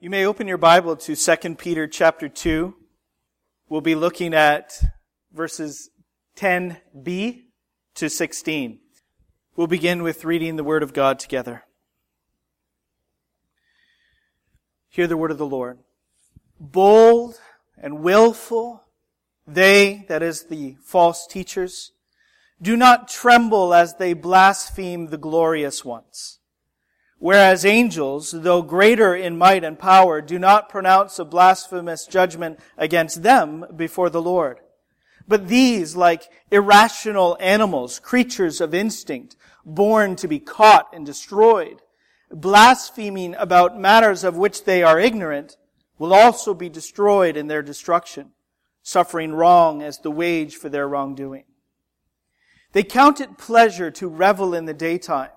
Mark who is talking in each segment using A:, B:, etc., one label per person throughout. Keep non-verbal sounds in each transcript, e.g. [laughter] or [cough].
A: You may open your Bible to 2 Peter chapter 2. We'll be looking at verses 10b to 16. We'll begin with reading the Word of God together. Hear the Word of the Lord. Bold and willful, they, that is the false teachers, do not tremble as they blaspheme the glorious ones. Whereas angels, though greater in might and power, do not pronounce a blasphemous judgment against them before the Lord. But these, like irrational animals, creatures of instinct, born to be caught and destroyed, blaspheming about matters of which they are ignorant, will also be destroyed in their destruction, suffering wrong as the wage for their wrongdoing. They count it pleasure to revel in the daytime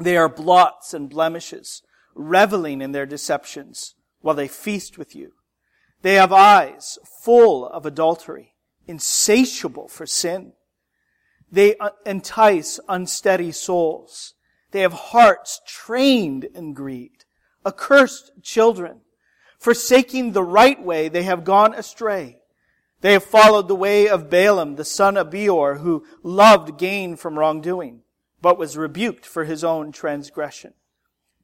A: they are blots and blemishes, reveling in their deceptions while they feast with you. They have eyes full of adultery, insatiable for sin. They uh, entice unsteady souls. They have hearts trained in greed, accursed children. Forsaking the right way, they have gone astray. They have followed the way of Balaam, the son of Beor, who loved gain from wrongdoing but was rebuked for his own transgression.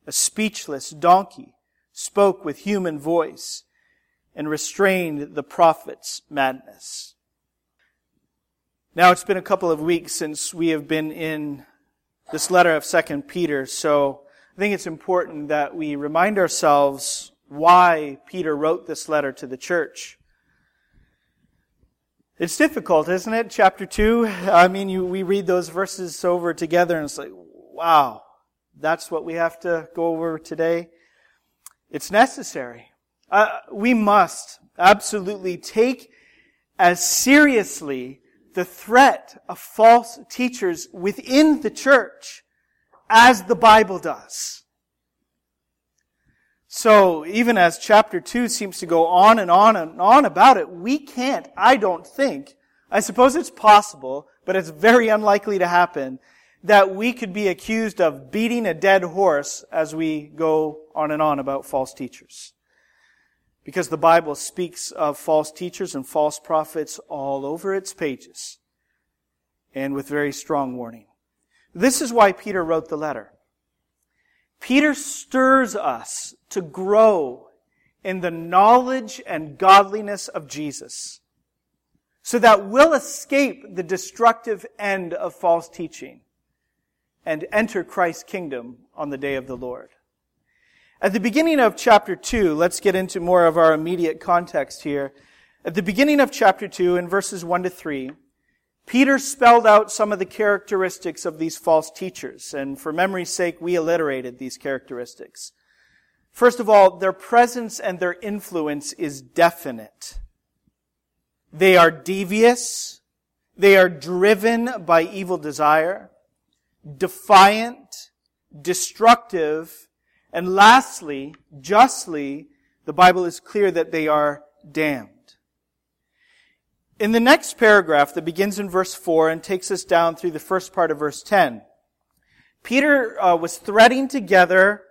A: A speechless donkey spoke with human voice and restrained the prophet's madness. Now it's been a couple of weeks since we have been in this letter of 2 Peter, so I think it's important that we remind ourselves why Peter wrote this letter to the church. It's difficult, isn't it? Chapter 2. I mean, you, we read those verses over together and it's like, wow, that's what we have to go over today. It's necessary. Uh, we must absolutely take as seriously the threat of false teachers within the church as the Bible does. So even as chapter 2 seems to go on and on and on about it, we can't, I don't think, I suppose it's possible, but it's very unlikely to happen, that we could be accused of beating a dead horse as we go on and on about false teachers. Because the Bible speaks of false teachers and false prophets all over its pages, and with very strong warning. This is why Peter wrote the letter. Peter stirs us to grow in the knowledge and godliness of Jesus so that we'll escape the destructive end of false teaching and enter Christ's kingdom on the day of the Lord. At the beginning of chapter 2, let's get into more of our immediate context here. At the beginning of chapter 2, in verses 1 to 3, Peter spelled out some of the characteristics of these false teachers, and for memory's sake, we alliterated these characteristics. First of all, their presence and their influence is definite. They are devious. They are driven by evil desire, defiant, destructive, and lastly, justly, the Bible is clear that they are damned. In the next paragraph that begins in verse 4 and takes us down through the first part of verse 10, Peter uh, was threading together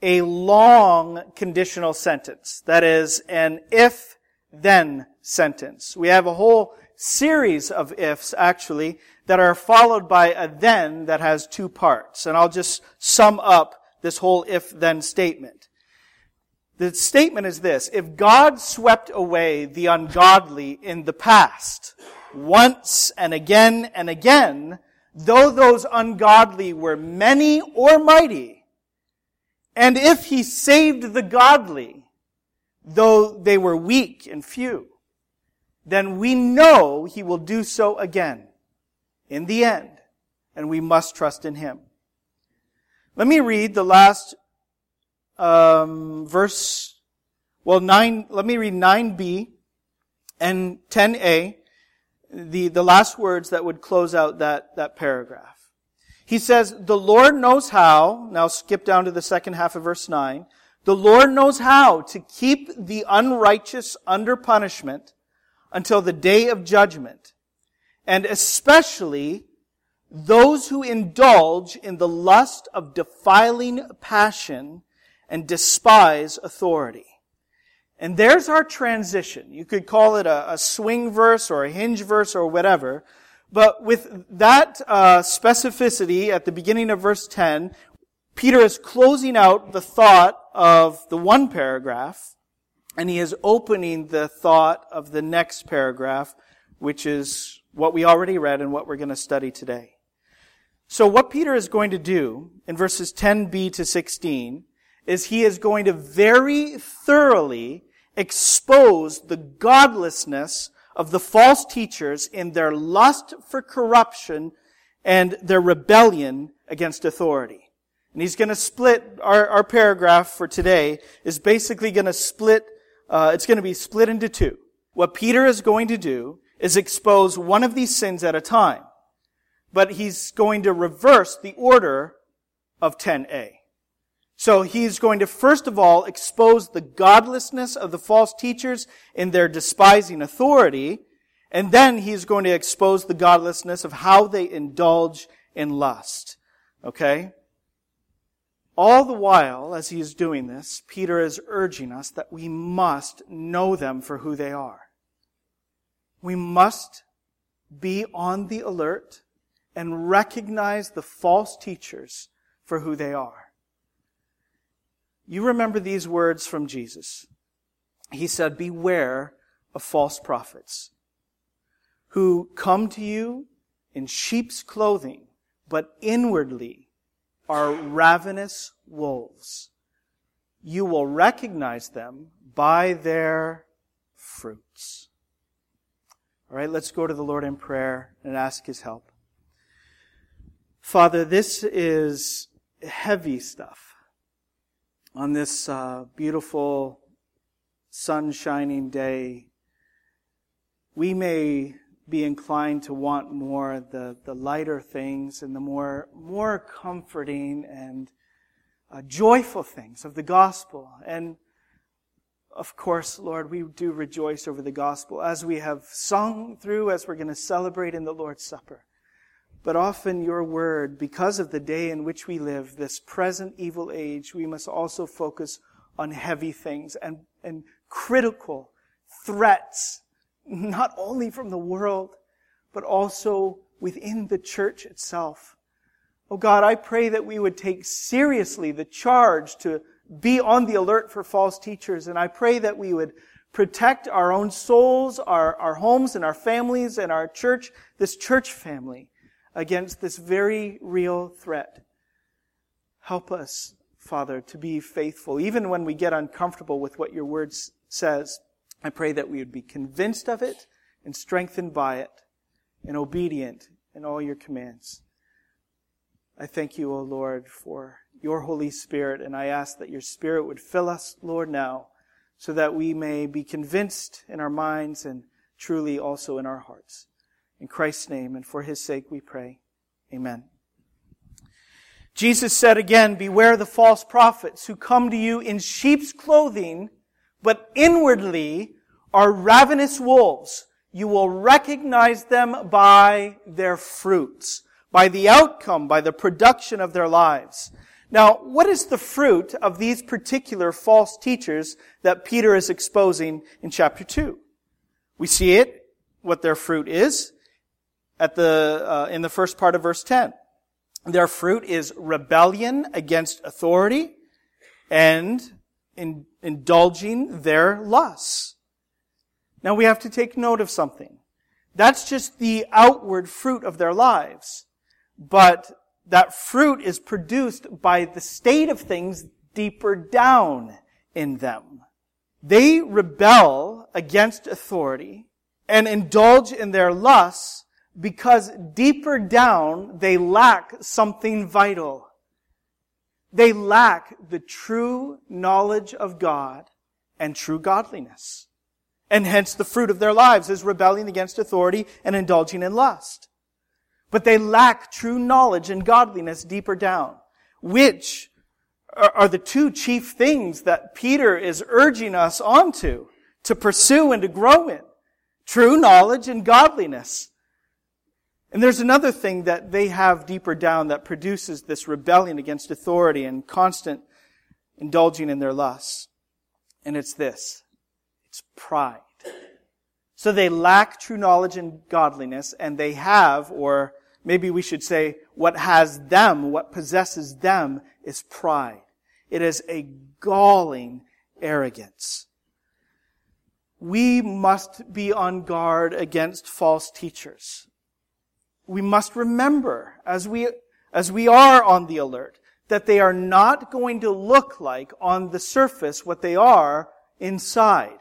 A: a long conditional sentence. That is, an if then sentence. We have a whole series of ifs, actually, that are followed by a then that has two parts. And I'll just sum up this whole if then statement. The statement is this. If God swept away the ungodly in the past, once and again and again, though those ungodly were many or mighty, and if he saved the godly, though they were weak and few, then we know he will do so again in the end, and we must trust in him. Let me read the last um, verse, well, 9, let me read 9b and 10a, the, the last words that would close out that, that paragraph. He says, the Lord knows how, now skip down to the second half of verse 9, the Lord knows how to keep the unrighteous under punishment until the day of judgment, and especially those who indulge in the lust of defiling passion and despise authority. And there's our transition. You could call it a, a swing verse or a hinge verse or whatever. But with that uh, specificity at the beginning of verse 10, Peter is closing out the thought of the one paragraph, and he is opening the thought of the next paragraph, which is what we already read and what we're going to study today. So what Peter is going to do in verses 10b to 16 is he is going to very thoroughly expose the godlessness of the false teachers in their lust for corruption and their rebellion against authority. And he's going to split our, our paragraph for today is basically going to split. Uh, it's going to be split into two. What Peter is going to do is expose one of these sins at a time, but he's going to reverse the order of 10a. So he's going to first of all expose the godlessness of the false teachers in their despising authority, and then he's going to expose the godlessness of how they indulge in lust. Okay? All the while, as he is doing this, Peter is urging us that we must know them for who they are. We must be on the alert and recognize the false teachers for who they are. You remember these words from Jesus. He said, Beware of false prophets who come to you in sheep's clothing, but inwardly are ravenous wolves. You will recognize them by their fruits. All right, let's go to the Lord in prayer and ask His help. Father, this is heavy stuff on this uh, beautiful sun shining day, we may be inclined to want more the, the lighter things and the more, more comforting and uh, joyful things of the gospel. And of course, Lord, we do rejoice over the gospel as we have sung through, as we're going to celebrate in the Lord's Supper. But often your word, because of the day in which we live, this present evil age, we must also focus on heavy things and, and critical threats, not only from the world, but also within the church itself. Oh God, I pray that we would take seriously the charge to be on the alert for false teachers. And I pray that we would protect our own souls, our, our homes and our families and our church, this church family against this very real threat. Help us, Father, to be faithful, even when we get uncomfortable with what your word says. I pray that we would be convinced of it and strengthened by it and obedient in all your commands. I thank you, O Lord, for your Holy Spirit, and I ask that your Spirit would fill us, Lord, now, so that we may be convinced in our minds and truly also in our hearts. In Christ's name and for his sake we pray. Amen. Jesus said again, beware the false prophets who come to you in sheep's clothing, but inwardly are ravenous wolves. You will recognize them by their fruits, by the outcome, by the production of their lives. Now, what is the fruit of these particular false teachers that Peter is exposing in chapter 2? We see it, what their fruit is at the, uh, in the first part of verse 10. Their fruit is rebellion against authority and in, indulging their lusts. Now we have to take note of something. That's just the outward fruit of their lives. But that fruit is produced by the state of things deeper down in them. They rebel against authority and indulge in their lusts because deeper down they lack something vital. They lack the true knowledge of God and true godliness. And hence the fruit of their lives is rebelling against authority and indulging in lust. But they lack true knowledge and godliness deeper down, which are the two chief things that Peter is urging us onto to pursue and to grow in. True knowledge and godliness. And there's another thing that they have deeper down that produces this rebellion against authority and constant indulging in their lusts. And it's this. It's pride. So they lack true knowledge and godliness, and they have, or maybe we should say, what has them, what possesses them, is pride. It is a galling arrogance. We must be on guard against false teachers. We must remember, as we, as we are on the alert, that they are not going to look like on the surface what they are inside.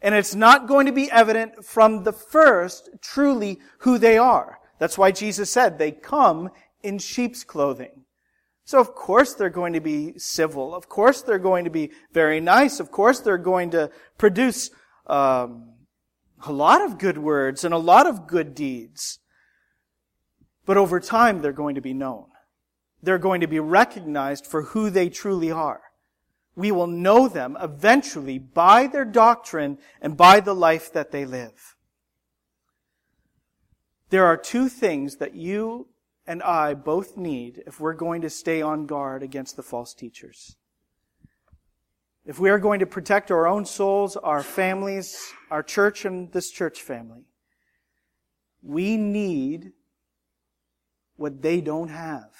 A: And it's not going to be evident from the first truly who they are. That's why Jesus said they come in sheep's clothing. So of course they're going to be civil. Of course they're going to be very nice. Of course they're going to produce um, a lot of good words and a lot of good deeds. But over time they're going to be known. They're going to be recognized for who they truly are. We will know them eventually by their doctrine and by the life that they live. There are two things that you and I both need if we're going to stay on guard against the false teachers. If we are going to protect our own souls, our families, our church, and this church family, we need what they don't have.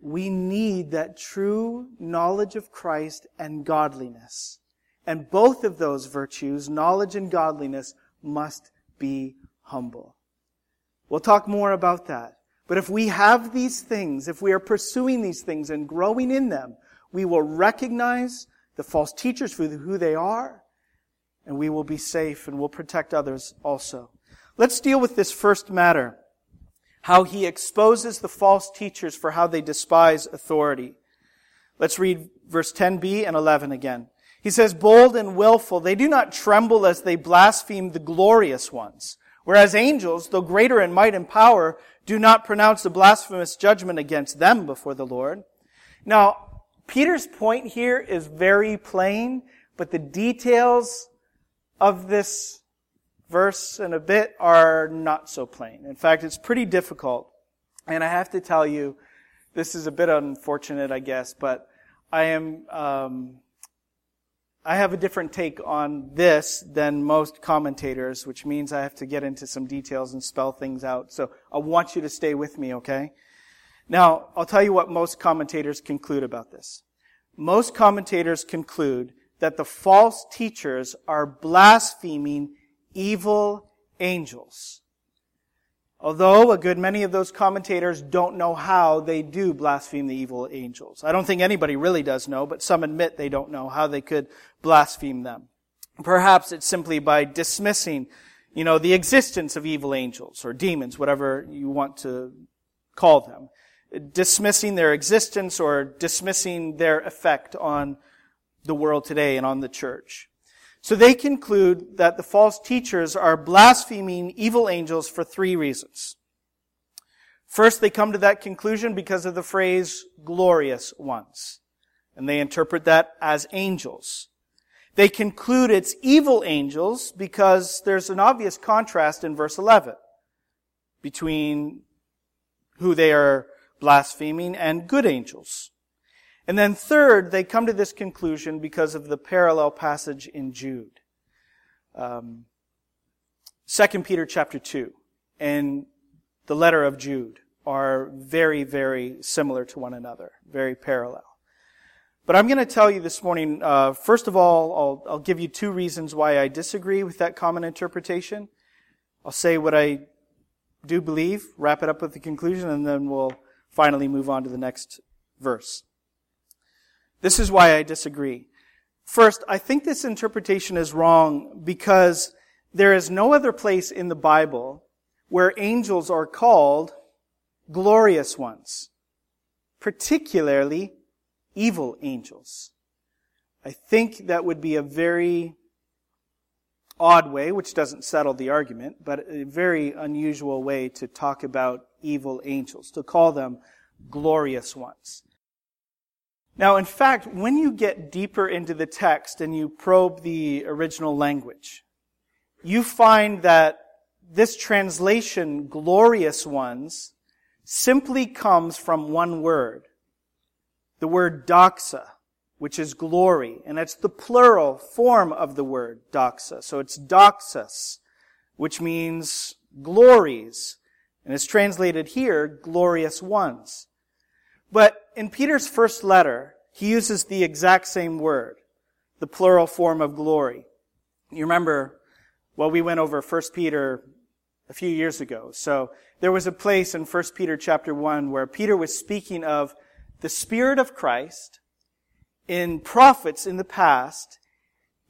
A: We need that true knowledge of Christ and godliness. And both of those virtues, knowledge and godliness, must be humble. We'll talk more about that. But if we have these things, if we are pursuing these things and growing in them, we will recognize the false teachers for who they are, and we will be safe and will protect others also. Let's deal with this first matter. How he exposes the false teachers for how they despise authority. Let's read verse 10b and 11 again. He says, bold and willful, they do not tremble as they blaspheme the glorious ones. Whereas angels, though greater in might and power, do not pronounce a blasphemous judgment against them before the Lord. Now, Peter's point here is very plain, but the details of this verse and a bit are not so plain. In fact, it's pretty difficult. And I have to tell you, this is a bit unfortunate, I guess, but I am, um, I have a different take on this than most commentators, which means I have to get into some details and spell things out. So I want you to stay with me, okay? Now, I'll tell you what most commentators conclude about this. Most commentators conclude that the false teachers are blaspheming evil angels. Although a good many of those commentators don't know how they do blaspheme the evil angels. I don't think anybody really does know, but some admit they don't know how they could blaspheme them. Perhaps it's simply by dismissing, you know, the existence of evil angels or demons, whatever you want to call them. Dismissing their existence or dismissing their effect on the world today and on the church. So they conclude that the false teachers are blaspheming evil angels for three reasons. First, they come to that conclusion because of the phrase glorious ones. And they interpret that as angels. They conclude it's evil angels because there's an obvious contrast in verse 11 between who they are blaspheming and good angels. And then third, they come to this conclusion because of the parallel passage in Jude. Um, 2 Peter chapter 2 and the letter of Jude are very, very similar to one another, very parallel. But I'm going to tell you this morning, uh, first of all, I'll, I'll give you two reasons why I disagree with that common interpretation. I'll say what I do believe, wrap it up with the conclusion, and then we'll finally move on to the next verse. This is why I disagree. First, I think this interpretation is wrong because there is no other place in the Bible where angels are called glorious ones, particularly evil angels. I think that would be a very odd way, which doesn't settle the argument, but a very unusual way to talk about evil angels, to call them glorious ones. Now, in fact, when you get deeper into the text and you probe the original language, you find that this translation, glorious ones, simply comes from one word. The word doxa. which is glory. And it's the plural form of the word doxa. So it's doxas, which means glories. And it's translated here, glorious ones. But in Peter's first letter, he uses the exact same word, the plural form of glory. You remember, well, we went over 1 Peter a few years ago. So there was a place in 1 Peter chapter 1 where Peter was speaking of the Spirit of Christ in prophets in the past,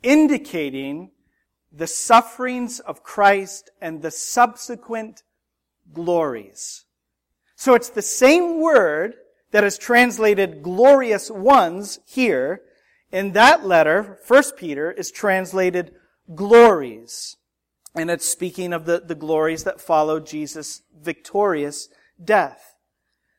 A: indicating the sufferings of Christ and the subsequent glories. So it's the same word that is translated glorious ones here. In that letter, 1 Peter is translated glories. And it's speaking of the, the glories that followed Jesus' victorious death.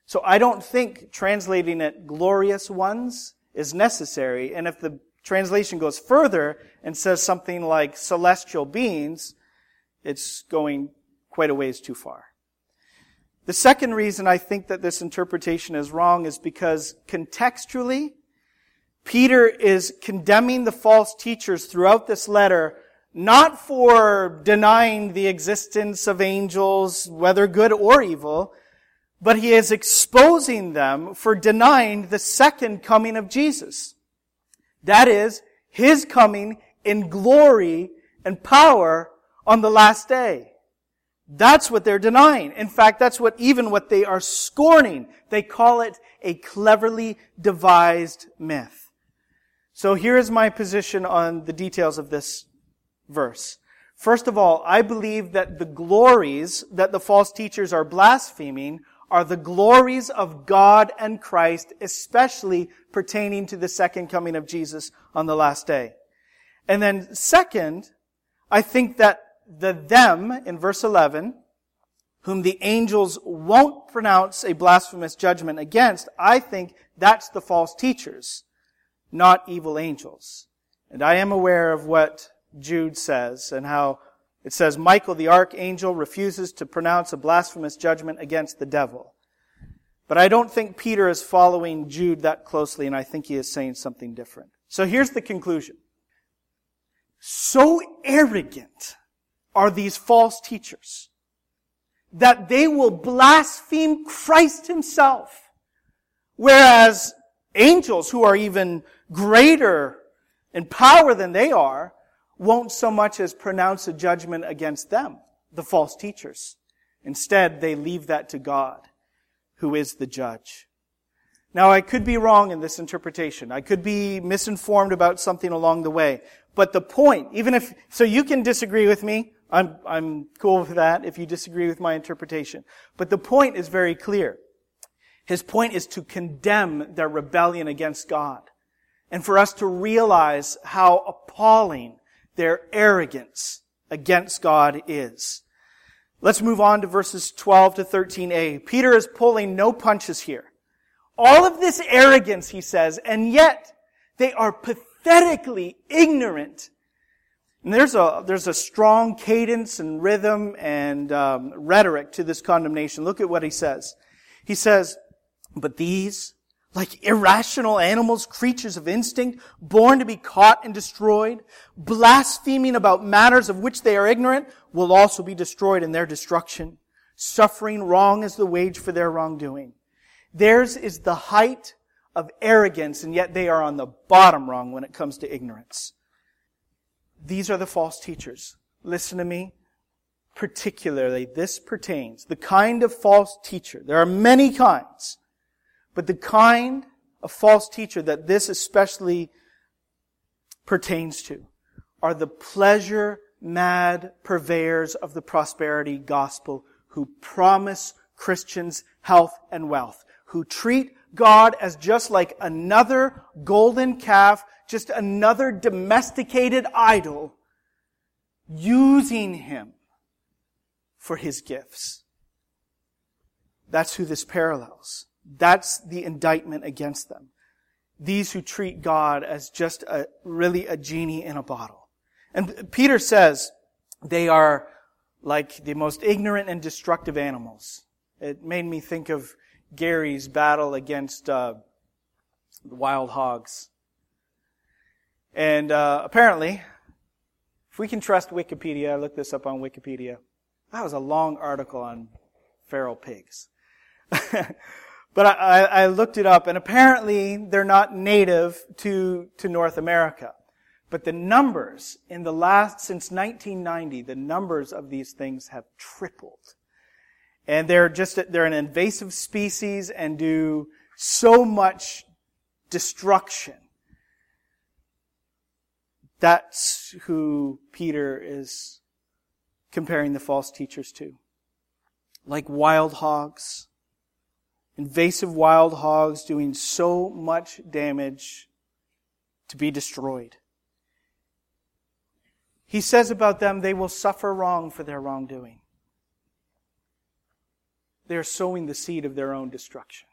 A: So I don't think translating it glorious ones is necessary. And if the translation goes further and says something like celestial beings, it's going quite a ways too far. The second reason I think that this interpretation is wrong is because contextually, Peter is condemning the false teachers throughout this letter not for denying the existence of angels, whether good or evil, but he is exposing them for denying the second coming of Jesus. That is, his coming in glory and power on the last day. That's what they're denying. In fact, that's what even what they are scorning. They call it a cleverly devised myth. So here is my position on the details of this verse. First of all, I believe that the glories that the false teachers are blaspheming are the glories of God and Christ, especially pertaining to the second coming of Jesus on the last day. And then second, I think that the them in verse 11, whom the angels won't pronounce a blasphemous judgment against, I think that's the false teachers, not evil angels. And I am aware of what Jude says and how it says Michael the archangel refuses to pronounce a blasphemous judgment against the devil. But I don't think Peter is following Jude that closely, and I think he is saying something different. So here's the conclusion. So arrogant are these false teachers that they will blaspheme Christ himself. Whereas angels who are even greater in power than they are won't so much as pronounce a judgment against them, the false teachers. Instead, they leave that to God, who is the judge. Now, I could be wrong in this interpretation. I could be misinformed about something along the way. But the point, even if, so you can disagree with me. I'm, I'm cool with that if you disagree with my interpretation. But the point is very clear. His point is to condemn their rebellion against God. And for us to realize how appalling their arrogance against God is. Let's move on to verses 12 to 13a. Peter is pulling no punches here. All of this arrogance, he says, and yet they are pathetically ignorant. And there's a, there's a strong cadence and rhythm and um, rhetoric to this condemnation. Look at what he says. He says, but these like irrational animals, creatures of instinct, born to be caught and destroyed, blaspheming about matters of which they are ignorant, will also be destroyed in their destruction. Suffering wrong as the wage for their wrongdoing. Theirs is the height of arrogance, and yet they are on the bottom rung when it comes to ignorance. These are the false teachers. Listen to me. Particularly, this pertains, the kind of false teacher. There are many kinds. But the kind of false teacher that this especially pertains to are the pleasure mad purveyors of the prosperity gospel who promise Christians health and wealth, who treat God as just like another golden calf, just another domesticated idol, using him for his gifts. That's who this parallels. That's the indictment against them. These who treat God as just a, really a genie in a bottle. And Peter says they are like the most ignorant and destructive animals. It made me think of Gary's battle against uh, the wild hogs. And uh, apparently, if we can trust Wikipedia, I looked this up on Wikipedia. That was a long article on feral pigs. [laughs] but I, I, looked it up, and apparently they're not native to, to North America. But the numbers in the last, since 1990, the numbers of these things have tripled. And they're just, they're an invasive species and do so much destruction. That's who Peter is comparing the false teachers to. Like wild hogs, invasive wild hogs doing so much damage to be destroyed. He says about them, they will suffer wrong for their wrongdoing. They are sowing the seed of their own destruction.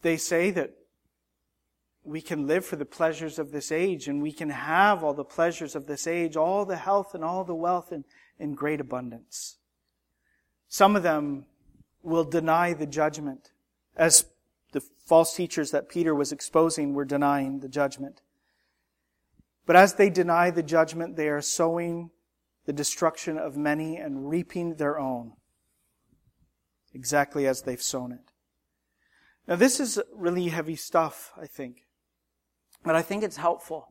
A: They say that we can live for the pleasures of this age and we can have all the pleasures of this age, all the health and all the wealth in, in great abundance. Some of them will deny the judgment as the false teachers that Peter was exposing were denying the judgment. But as they deny the judgment, they are sowing the destruction of many and reaping their own, exactly as they've sown it. Now, this is really heavy stuff, I think, but I think it's helpful.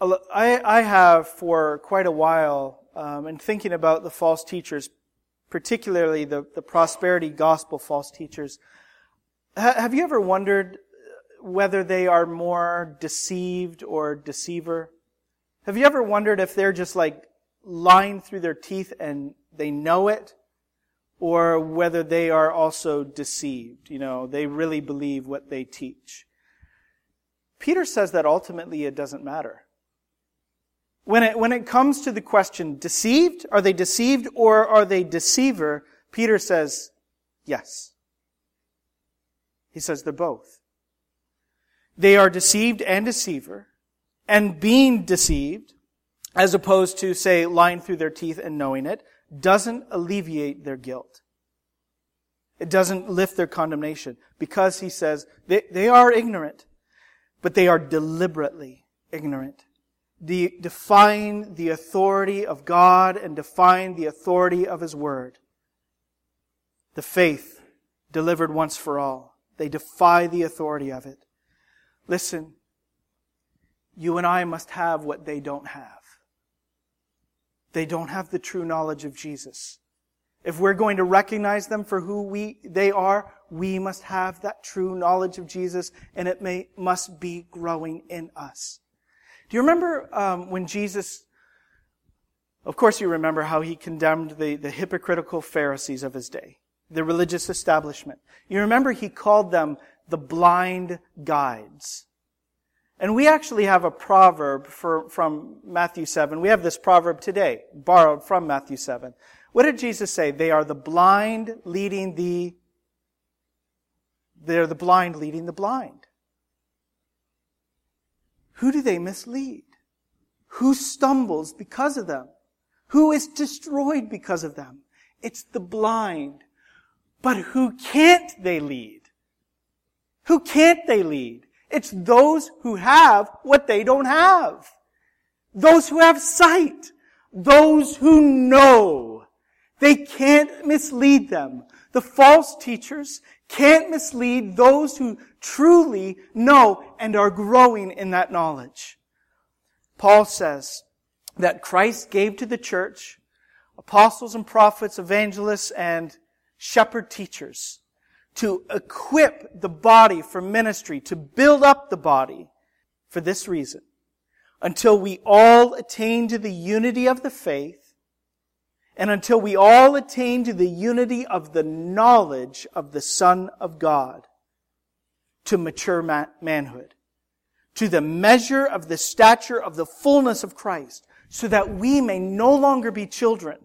A: I, I have for quite a while, um, in thinking about the false teachers, particularly the, the prosperity gospel false teachers, ha, have you ever wondered whether they are more deceived or deceiver? Have you ever wondered if they're just like lying through their teeth and they know it? Or whether they are also deceived. You know, they really believe what they teach. Peter says that ultimately it doesn't matter. When it, when it comes to the question, deceived? Are they deceived or are they deceiver? Peter says, yes. He says they're both. They are deceived and deceiver, and being deceived, as opposed to, say, lying through their teeth and knowing it, doesn't alleviate their guilt. It doesn't lift their condemnation because he says they, they are ignorant, but they are deliberately ignorant. De- defying the authority of God and defying the authority of His Word. The faith delivered once for all. They defy the authority of it. Listen, you and I must have what they don't have. They don't have the true knowledge of Jesus. If we're going to recognize them for who we, they are, we must have that true knowledge of Jesus and it may, must be growing in us. Do you remember um, when Jesus, of course you remember how he condemned the, the hypocritical Pharisees of his day, the religious establishment. You remember he called them the blind guides. And we actually have a proverb for, from Matthew 7. We have this proverb today, borrowed from Matthew 7. What did Jesus say? They are the blind leading the, they're the blind leading the blind. Who do they mislead? Who stumbles because of them? Who is destroyed because of them? It's the blind. But who can't they lead? Who can't they lead? It's those who have what they don't have. Those who have sight. Those who know. They can't mislead them. The false teachers can't mislead those who truly know and are growing in that knowledge. Paul says that Christ gave to the church apostles and prophets, evangelists, and shepherd teachers to equip the body for ministry, to build up the body for this reason. Until we all attain to the unity of the faith and until we all attain to the unity of the knowledge of the Son of God to mature manhood, to the measure of the stature of the fullness of Christ, so that we may no longer be children,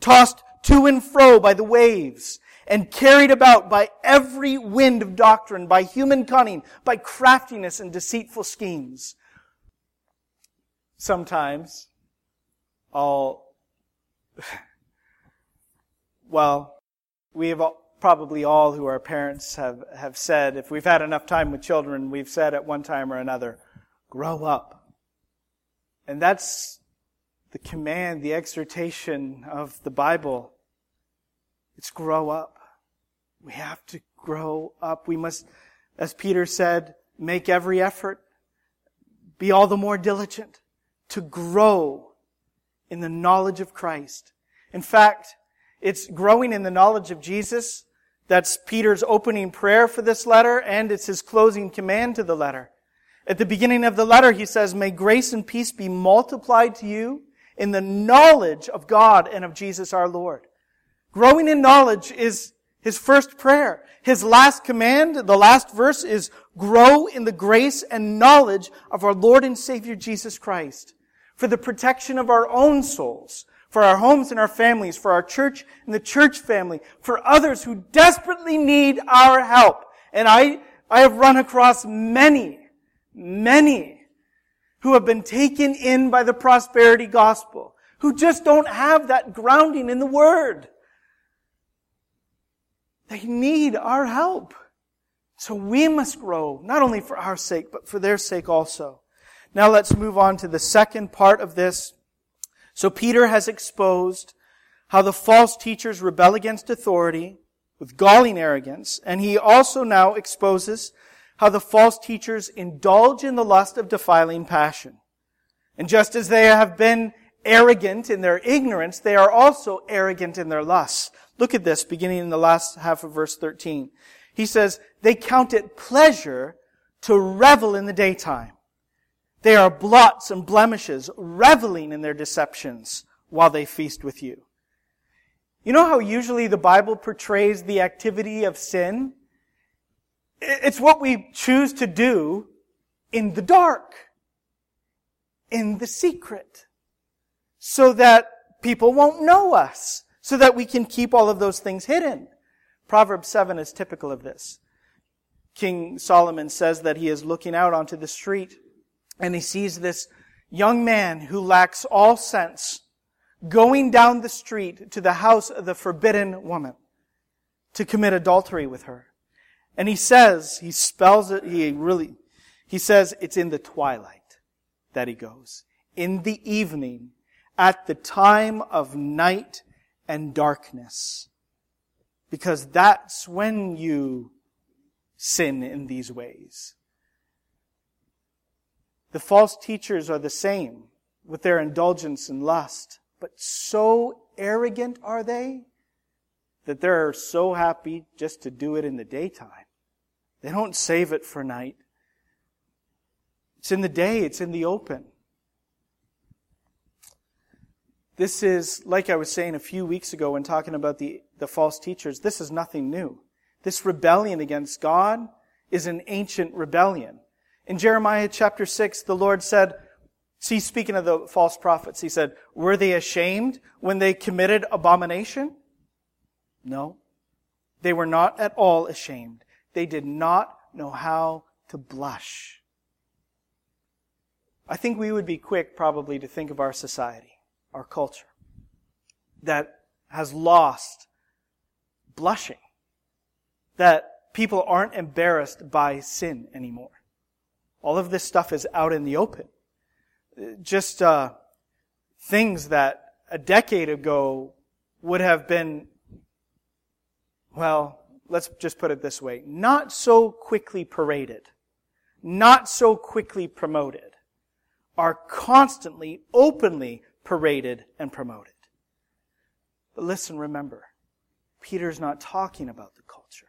A: tossed to and fro by the waves, and carried about by every wind of doctrine, by human cunning, by craftiness and deceitful schemes. Sometimes I'll, [laughs] well, we have probably all who are parents have, have said, if we've had enough time with children, we've said at one time or another, grow up. And that's the command, the exhortation of the Bible. It's grow up. We have to grow up. We must, as Peter said, make every effort, be all the more diligent to grow in the knowledge of Christ. In fact, it's growing in the knowledge of Jesus. That's Peter's opening prayer for this letter, and it's his closing command to the letter. At the beginning of the letter, he says, May grace and peace be multiplied to you in the knowledge of God and of Jesus our Lord. Growing in knowledge is his first prayer. His last command, the last verse is grow in the grace and knowledge of our Lord and Savior Jesus Christ for the protection of our own souls, for our homes and our families, for our church and the church family, for others who desperately need our help. And I, I have run across many, many who have been taken in by the prosperity gospel, who just don't have that grounding in the word. They need our help. So we must grow, not only for our sake, but for their sake also. Now let's move on to the second part of this. So Peter has exposed how the false teachers rebel against authority with galling arrogance, and he also now exposes how the false teachers indulge in the lust of defiling passion. And just as they have been arrogant in their ignorance, they are also arrogant in their lusts. Look at this, beginning in the last half of verse 13. He says, they count it pleasure to revel in the daytime. They are blots and blemishes, reveling in their deceptions while they feast with you. You know how usually the Bible portrays the activity of sin? It's what we choose to do in the dark, in the secret, so that people won't know us, so that we can keep all of those things hidden. Proverbs 7 is typical of this. King Solomon says that he is looking out onto the street and he sees this young man who lacks all sense going down the street to the house of the forbidden woman to commit adultery with her. And he says, he spells it, he really, he says it's in the twilight that he goes. In the evening, at the time of night and darkness. Because that's when you sin in these ways. The false teachers are the same with their indulgence and lust, but so arrogant are they that they're so happy just to do it in the daytime. They don't save it for night. It's in the day, it's in the open. This is, like I was saying a few weeks ago when talking about the, the false teachers, this is nothing new. This rebellion against God is an ancient rebellion. In Jeremiah chapter 6, the Lord said, see, speaking of the false prophets, he said, were they ashamed when they committed abomination? No. They were not at all ashamed. They did not know how to blush. I think we would be quick probably to think of our society, our culture, that has lost blushing. That people aren't embarrassed by sin anymore. All of this stuff is out in the open. Just uh, things that a decade ago would have been, well, let's just put it this way, not so quickly paraded, not so quickly promoted, are constantly, openly paraded and promoted. But listen, remember, Peter's not talking about the culture.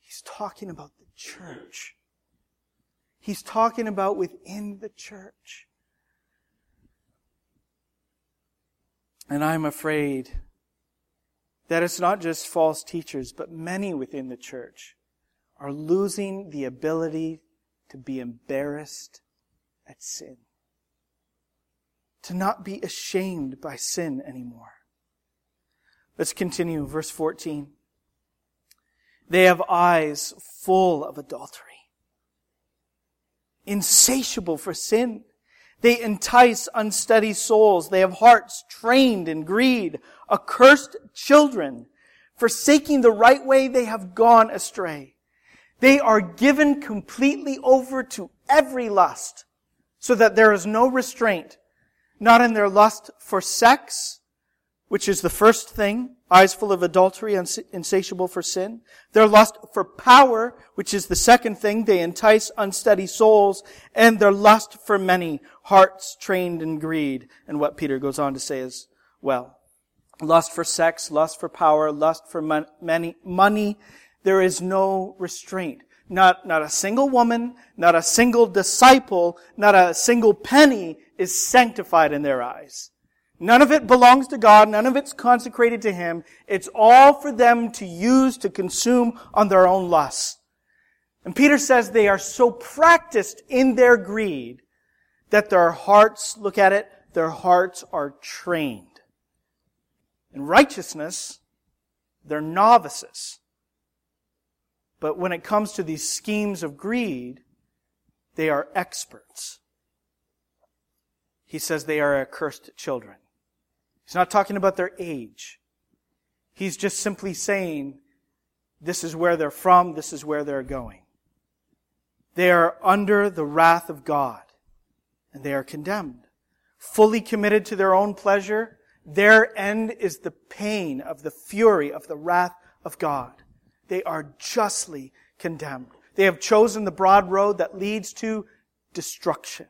A: He's talking about the church. He's talking about within the church. And I'm afraid that it's not just false teachers, but many within the church are losing the ability to be embarrassed at sin. To not be ashamed by sin anymore. Let's continue, verse 14. They have eyes full of adultery insatiable for sin. They entice unsteady souls. They have hearts trained in greed, accursed children. Forsaking the right way, they have gone astray. They are given completely over to every lust, so that there is no restraint, not in their lust for sex, which is the first thing, eyes full of adultery, and insatiable for sin. Their lust for power, which is the second thing, they entice unsteady souls, and their lust for many, hearts trained in greed, and what Peter goes on to say as well. Lust for sex, lust for power, lust for mon- many, money. There is no restraint. Not, not a single woman, not a single disciple, not a single penny is sanctified in their eyes. None of it belongs to God. None of it's consecrated to Him. It's all for them to use to consume on their own lusts. And Peter says they are so practiced in their greed that their hearts, look at it, their hearts are trained. In righteousness, they're novices. But when it comes to these schemes of greed, they are experts. He says they are accursed children. He's not talking about their age. He's just simply saying, this is where they're from, this is where they're going. They are under the wrath of God, and they are condemned. Fully committed to their own pleasure, their end is the pain of the fury of the wrath of God. They are justly condemned. They have chosen the broad road that leads to destruction.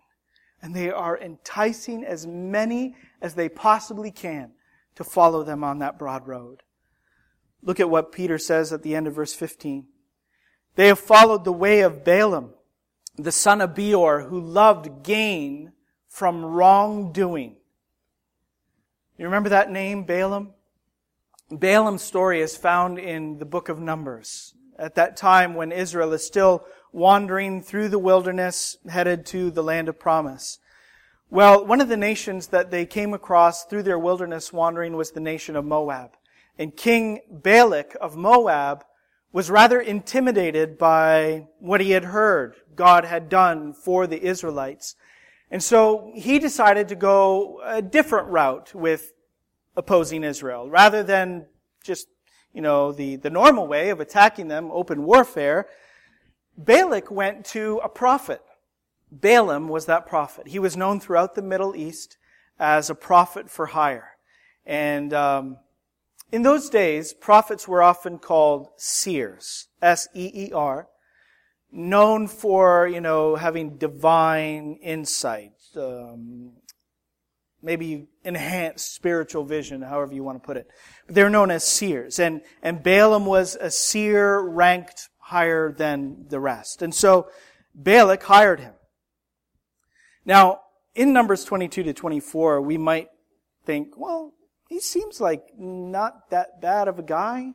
A: And they are enticing as many as they possibly can to follow them on that broad road. Look at what Peter says at the end of verse 15. They have followed the way of Balaam, the son of Beor, who loved gain from wrongdoing. You remember that name, Balaam? Balaam's story is found in the book of Numbers. At that time when Israel is still wandering through the wilderness, headed to the land of promise. Well, one of the nations that they came across through their wilderness wandering was the nation of Moab. And King Balak of Moab was rather intimidated by what he had heard God had done for the Israelites. And so he decided to go a different route with opposing Israel. Rather than just, you know, the, the normal way of attacking them, open warfare, Balak went to a prophet. Balaam was that prophet. He was known throughout the Middle East as a prophet for hire. And um, in those days, prophets were often called seers, S-E-E-R, known for, you know, having divine insight, um, maybe enhanced spiritual vision, however you want to put it. But they're known as seers. And, and Balaam was a seer ranked higher than the rest. And so Balak hired him. Now, in Numbers 22 to 24, we might think, well, he seems like not that bad of a guy.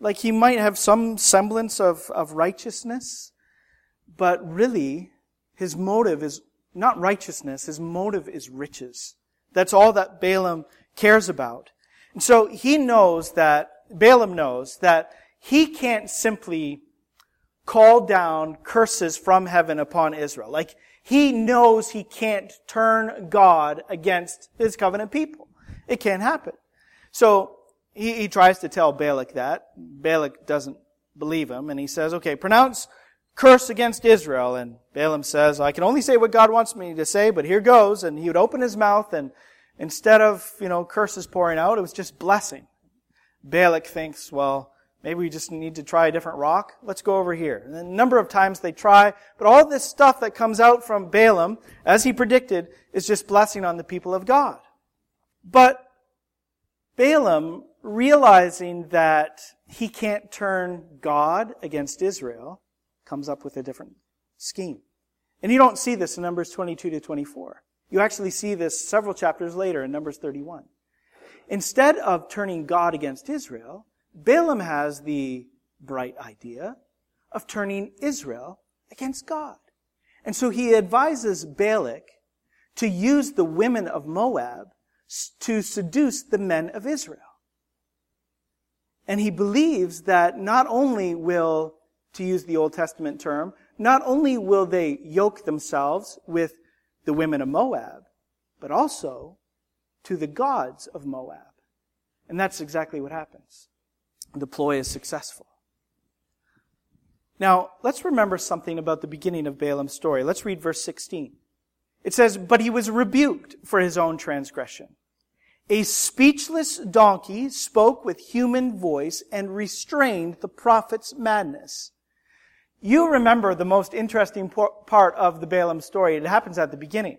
A: Like he might have some semblance of, of righteousness, but really, his motive is not righteousness, his motive is riches. That's all that Balaam cares about. And so he knows that, Balaam knows that he can't simply call down curses from heaven upon Israel. Like, he knows he can't turn God against his covenant people. It can't happen. So he, he tries to tell Balak that. Balak doesn't believe him, and he says, okay, pronounce curse against Israel. And Balaam says, I can only say what God wants me to say, but here goes. And he would open his mouth, and instead of, you know, curses pouring out, it was just blessing. Balak thinks, well, Maybe we just need to try a different rock. Let's go over here. And a number of times they try, but all this stuff that comes out from Balaam, as he predicted, is just blessing on the people of God. But Balaam, realizing that he can't turn God against Israel, comes up with a different scheme. And you don't see this in Numbers 22 to 24. You actually see this several chapters later in Numbers 31. Instead of turning God against Israel, Balaam has the bright idea of turning Israel against God. And so he advises Balak to use the women of Moab to seduce the men of Israel. And he believes that not only will, to use the Old Testament term, not only will they yoke themselves with the women of Moab, but also to the gods of Moab. And that's exactly what happens. the ploy is successful. Now, let's remember something about the beginning of Balaam's story. Let's read verse 16. It says, But he was rebuked for his own transgression. A speechless donkey spoke with human voice and restrained the prophet's madness. You remember the most interesting part of the Balaam story. It happens at the beginning.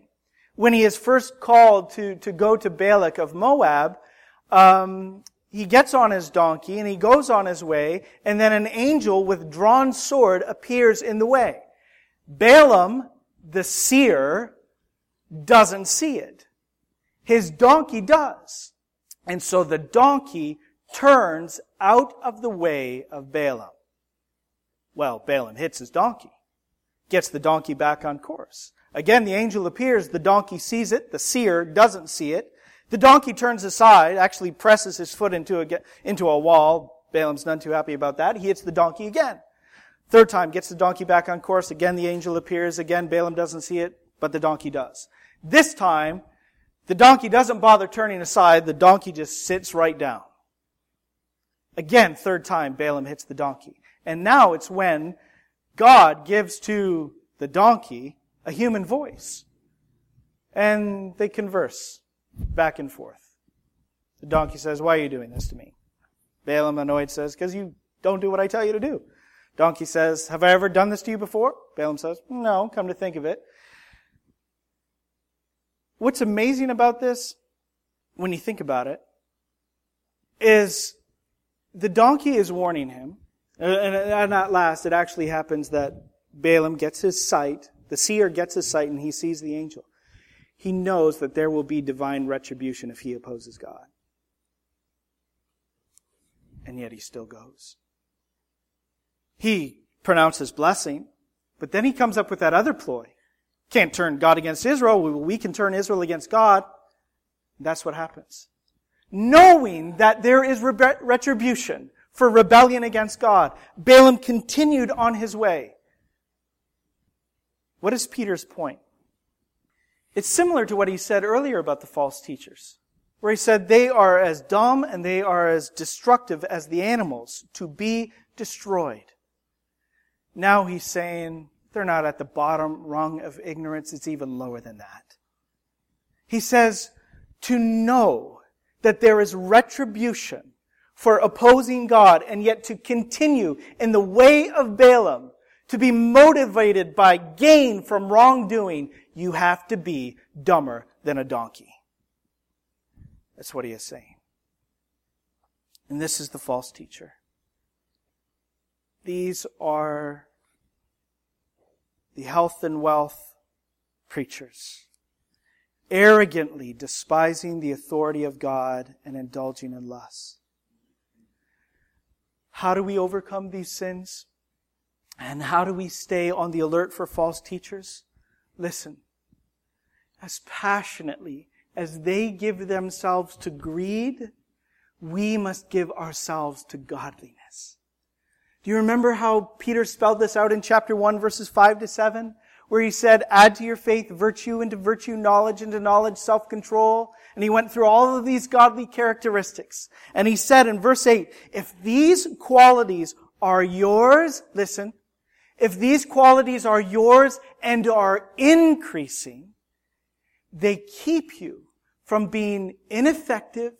A: When he is first called to, to go to Balak of Moab, um, he gets on his donkey and he goes on his way, and then an angel with drawn sword appears in the way. Balaam, the seer, doesn't see it. His donkey does. And so the donkey turns out of the way of Balaam. Well, Balaam hits his donkey, gets the donkey back on course. Again, the angel appears, the donkey sees it, the seer doesn't see it. The donkey turns aside, actually presses his foot into a, into a wall. Balaam's none too happy about that. He hits the donkey again. Third time, gets the donkey back on course. Again, the angel appears. Again, Balaam doesn't see it, but the donkey does. This time, the donkey doesn't bother turning aside. The donkey just sits right down. Again, third time, Balaam hits the donkey. And now it's when God gives to the donkey a human voice. And they converse back and forth. The donkey says, Why are you doing this to me? Balaam, annoyed, says, Because you don't do what I tell you to do. Donkey says, Have I ever done this to you before? Balaam says, No, come to think of it. What's amazing about this, when you think about it, is the donkey is warning him. And at last, it actually happens that Balaam gets his sight, the seer gets his sight, and he sees the angel. He knows that there will be divine retribution if he opposes God. And yet he still goes. He pronounces blessing, but then he comes up with that other ploy. Can't turn God against Israel. We can turn Israel against God. That's what happens. Knowing that there is retribution for rebellion against God, Balaam continued on his way. What is Peter's point? It's similar to what he said earlier about the false teachers, where he said they are as dumb and they are as destructive as the animals to be destroyed. Now he's saying they're not at the bottom rung of ignorance, it's even lower than that. He says to know that there is retribution for opposing God and yet to continue in the way of Balaam, to be motivated by gain from wrongdoing, you have to be dumber than a donkey. That's what he is saying. And this is the false teacher. These are the health and wealth preachers, arrogantly despising the authority of God and indulging in lust. How do we overcome these sins? And how do we stay on the alert for false teachers? Listen, as passionately as they give themselves to greed, we must give ourselves to godliness. Do you remember how Peter spelled this out in chapter 1 verses 5 to 7? Where he said, add to your faith virtue, into virtue knowledge, into knowledge self-control. And he went through all of these godly characteristics. And he said in verse 8, if these qualities are yours, listen, if these qualities are yours and are increasing, they keep you from being ineffective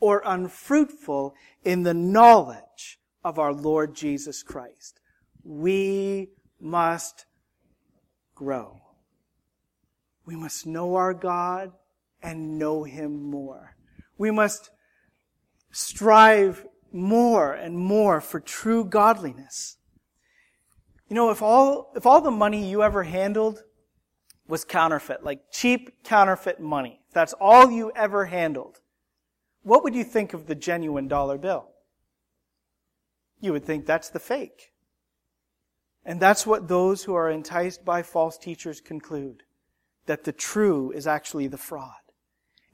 A: or unfruitful in the knowledge of our Lord Jesus Christ. We must grow. We must know our God and know Him more. We must strive more and more for true godliness. You know, if all, if all the money you ever handled was counterfeit, like cheap counterfeit money, if that's all you ever handled, what would you think of the genuine dollar bill? You would think that's the fake. And that's what those who are enticed by false teachers conclude. That the true is actually the fraud.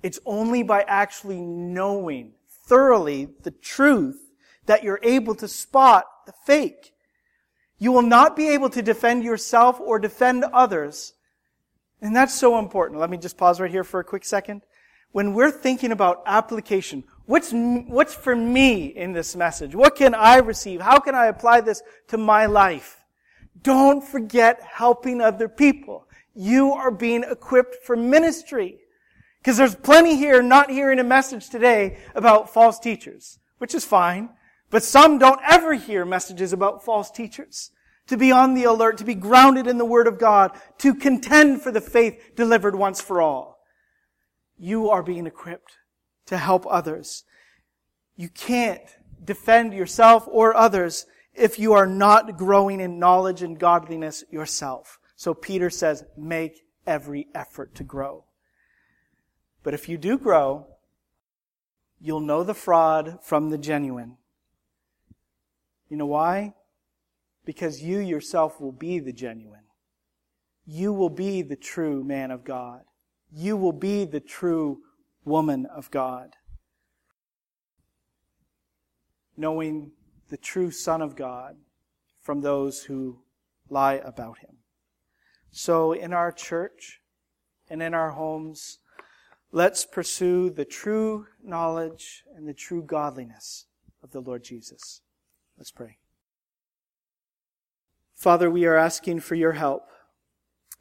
A: It's only by actually knowing thoroughly the truth that you're able to spot the fake. You will not be able to defend yourself or defend others. And that's so important. Let me just pause right here for a quick second. when we're thinking about application, what's, what's for me in this message? What can I receive? How can I apply this to my life? Don't forget helping other people. You are being equipped for ministry. Because there's plenty here not hearing a message today about false teachers, which is fine. But some don't ever hear messages about false teachers. To be on the alert, to be grounded in the Word of God, to contend for the faith delivered once for all. You are being equipped to help others. You can't defend yourself or others if you are not growing in knowledge and godliness yourself. So Peter says, make every effort to grow. But if you do grow, you'll know the fraud from the genuine. You know why? Because you yourself will be the genuine. You will be the true man of God. You will be the true woman of God. Knowing the true Son of God from those who lie about him. So in our church and in our homes, let's pursue the true knowledge and the true godliness of the Lord Jesus. Let's pray. Father, we are asking for your help.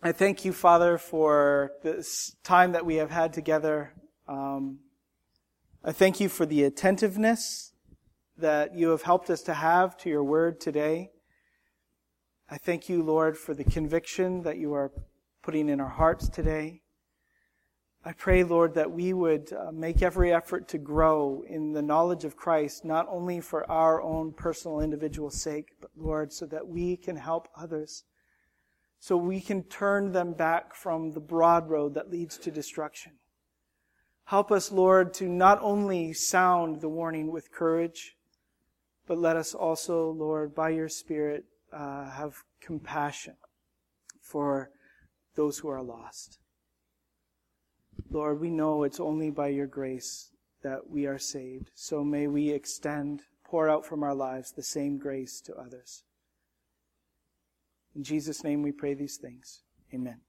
A: I thank you, Father, for this time that we have had together. Um, I thank you for the attentiveness that you have helped us to have to your word today. I thank you, Lord, for the conviction that you are putting in our hearts today. I pray, Lord, that we would uh, make every effort to grow in the knowledge of Christ, not only for our own personal individual sake, but Lord, so that we can help others. So we can turn them back from the broad road that leads to destruction. Help us, Lord, to not only sound the warning with courage, but let us also, Lord, by your Spirit, uh, have compassion for those who are lost. Lord, we know it's only by your grace that we are saved. So may we extend, pour out from our lives the same grace to others. In Jesus' name we pray these things. Amen.